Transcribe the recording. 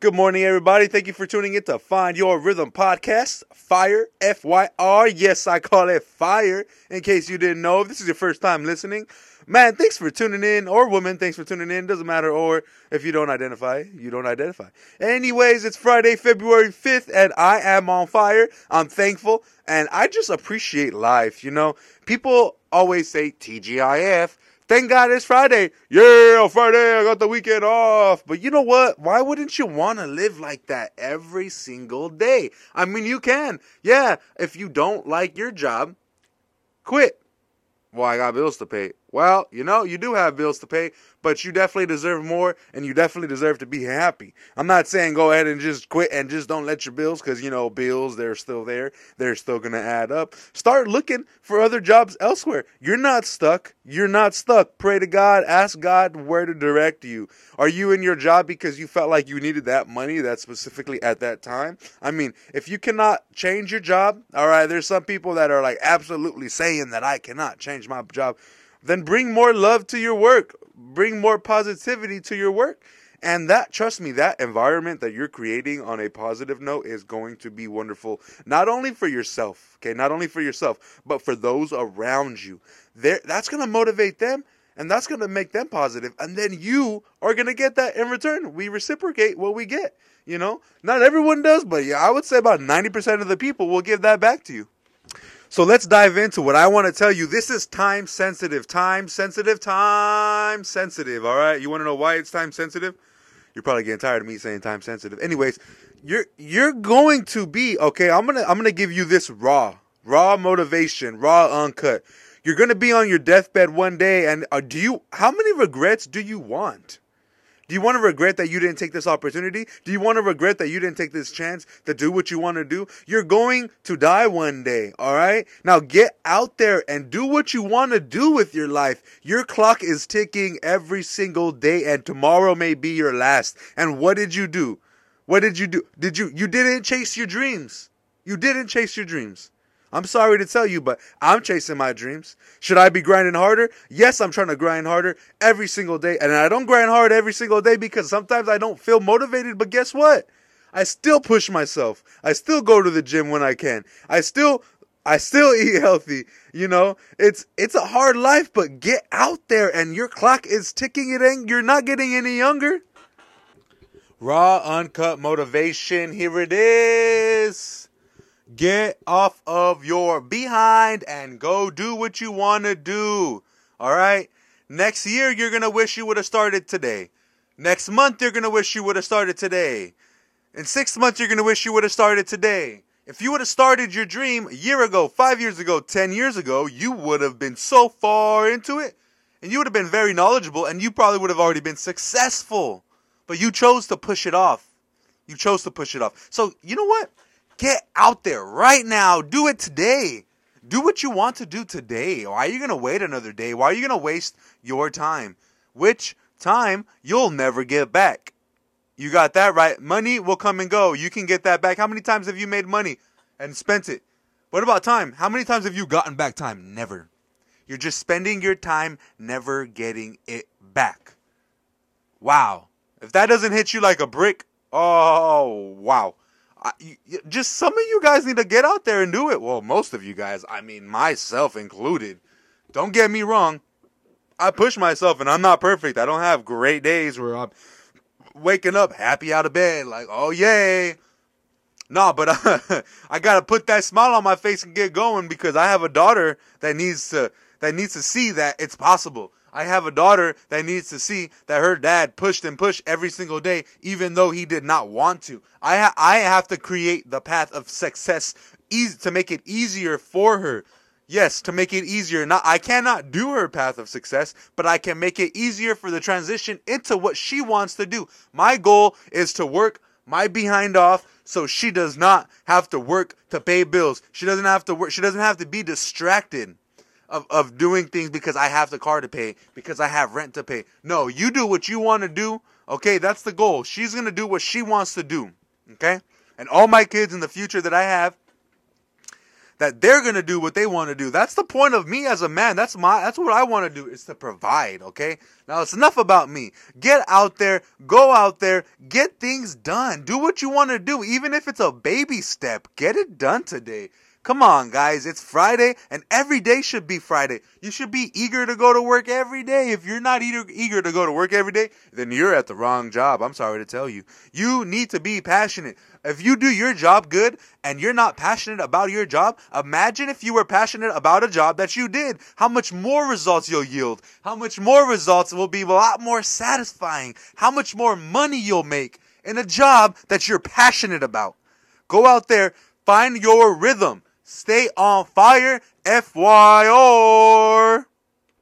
Good morning, everybody. Thank you for tuning in to Find Your Rhythm podcast. Fire, F Y R. Yes, I call it fire. In case you didn't know, if this is your first time listening, man, thanks for tuning in. Or woman, thanks for tuning in. Doesn't matter. Or if you don't identify, you don't identify. Anyways, it's Friday, February 5th, and I am on fire. I'm thankful, and I just appreciate life. You know, people always say TGIF. Thank God it's Friday. Yeah, Friday, I got the weekend off. But you know what? Why wouldn't you want to live like that every single day? I mean, you can. Yeah, if you don't like your job, quit. Well, I got bills to pay. Well, you know, you do have bills to pay, but you definitely deserve more and you definitely deserve to be happy. I'm not saying go ahead and just quit and just don't let your bills because, you know, bills, they're still there. They're still going to add up. Start looking for other jobs elsewhere. You're not stuck. You're not stuck. Pray to God. Ask God where to direct you. Are you in your job because you felt like you needed that money that specifically at that time? I mean, if you cannot change your job, all right, there's some people that are like absolutely saying that I cannot change my job then bring more love to your work, bring more positivity to your work. And that, trust me, that environment that you're creating on a positive note is going to be wonderful, not only for yourself, okay, not only for yourself, but for those around you. There, that's going to motivate them and that's going to make them positive and then you are going to get that in return we reciprocate what we get you know not everyone does but yeah i would say about 90% of the people will give that back to you so let's dive into what I want to tell you. This is time sensitive, time sensitive, time sensitive. All right. You want to know why it's time sensitive? You're probably getting tired of me saying time sensitive. Anyways, you're you're going to be okay. I'm gonna I'm gonna give you this raw, raw motivation, raw uncut. You're gonna be on your deathbed one day, and uh, do you? How many regrets do you want? Do you want to regret that you didn't take this opportunity? Do you want to regret that you didn't take this chance to do what you want to do? You're going to die one day, all right? Now get out there and do what you want to do with your life. Your clock is ticking every single day and tomorrow may be your last. And what did you do? What did you do? Did you you didn't chase your dreams. You didn't chase your dreams. I'm sorry to tell you, but I'm chasing my dreams. Should I be grinding harder? Yes, I'm trying to grind harder every single day. And I don't grind hard every single day because sometimes I don't feel motivated. But guess what? I still push myself. I still go to the gym when I can. I still I still eat healthy. You know, it's it's a hard life, but get out there and your clock is ticking. It ain't you're not getting any younger. Raw uncut motivation. Here it is. Get off of your behind and go do what you want to do. All right? Next year, you're going to wish you would have started today. Next month, you're going to wish you would have started today. In six months, you're going to wish you would have started today. If you would have started your dream a year ago, five years ago, ten years ago, you would have been so far into it. And you would have been very knowledgeable and you probably would have already been successful. But you chose to push it off. You chose to push it off. So, you know what? Get out there right now. Do it today. Do what you want to do today. Why are you going to wait another day? Why are you going to waste your time? Which time you'll never get back. You got that right. Money will come and go. You can get that back. How many times have you made money and spent it? What about time? How many times have you gotten back time? Never. You're just spending your time never getting it back. Wow. If that doesn't hit you like a brick, oh, wow. I, just some of you guys need to get out there and do it. Well, most of you guys, I mean, myself included. Don't get me wrong. I push myself and I'm not perfect. I don't have great days where I'm waking up happy out of bed, like, oh, yay. No, but uh, I gotta put that smile on my face and get going because I have a daughter that needs to that needs to see that it's possible. I have a daughter that needs to see that her dad pushed and pushed every single day, even though he did not want to. I ha- I have to create the path of success easy to make it easier for her. Yes, to make it easier. Not I cannot do her path of success, but I can make it easier for the transition into what she wants to do. My goal is to work my behind off so she does not have to work to pay bills. She doesn't have to work. She doesn't have to be distracted of, of doing things because I have the car to pay, because I have rent to pay. No, you do what you want to do. Okay, that's the goal. She's going to do what she wants to do. Okay? And all my kids in the future that I have, that they're gonna do what they want to do. That's the point of me as a man. That's my that's what I want to do is to provide, okay? Now it's enough about me. Get out there, go out there, get things done. Do what you want to do, even if it's a baby step. Get it done today. Come on, guys. It's Friday, and every day should be Friday. You should be eager to go to work every day. If you're not eager, eager to go to work every day, then you're at the wrong job. I'm sorry to tell you. You need to be passionate. If you do your job good and you're not passionate about your job, imagine if you were passionate about a job that you did. How much more results you'll yield. How much more results will be a lot more satisfying. How much more money you'll make in a job that you're passionate about. Go out there, find your rhythm. Stay on fire, FYR.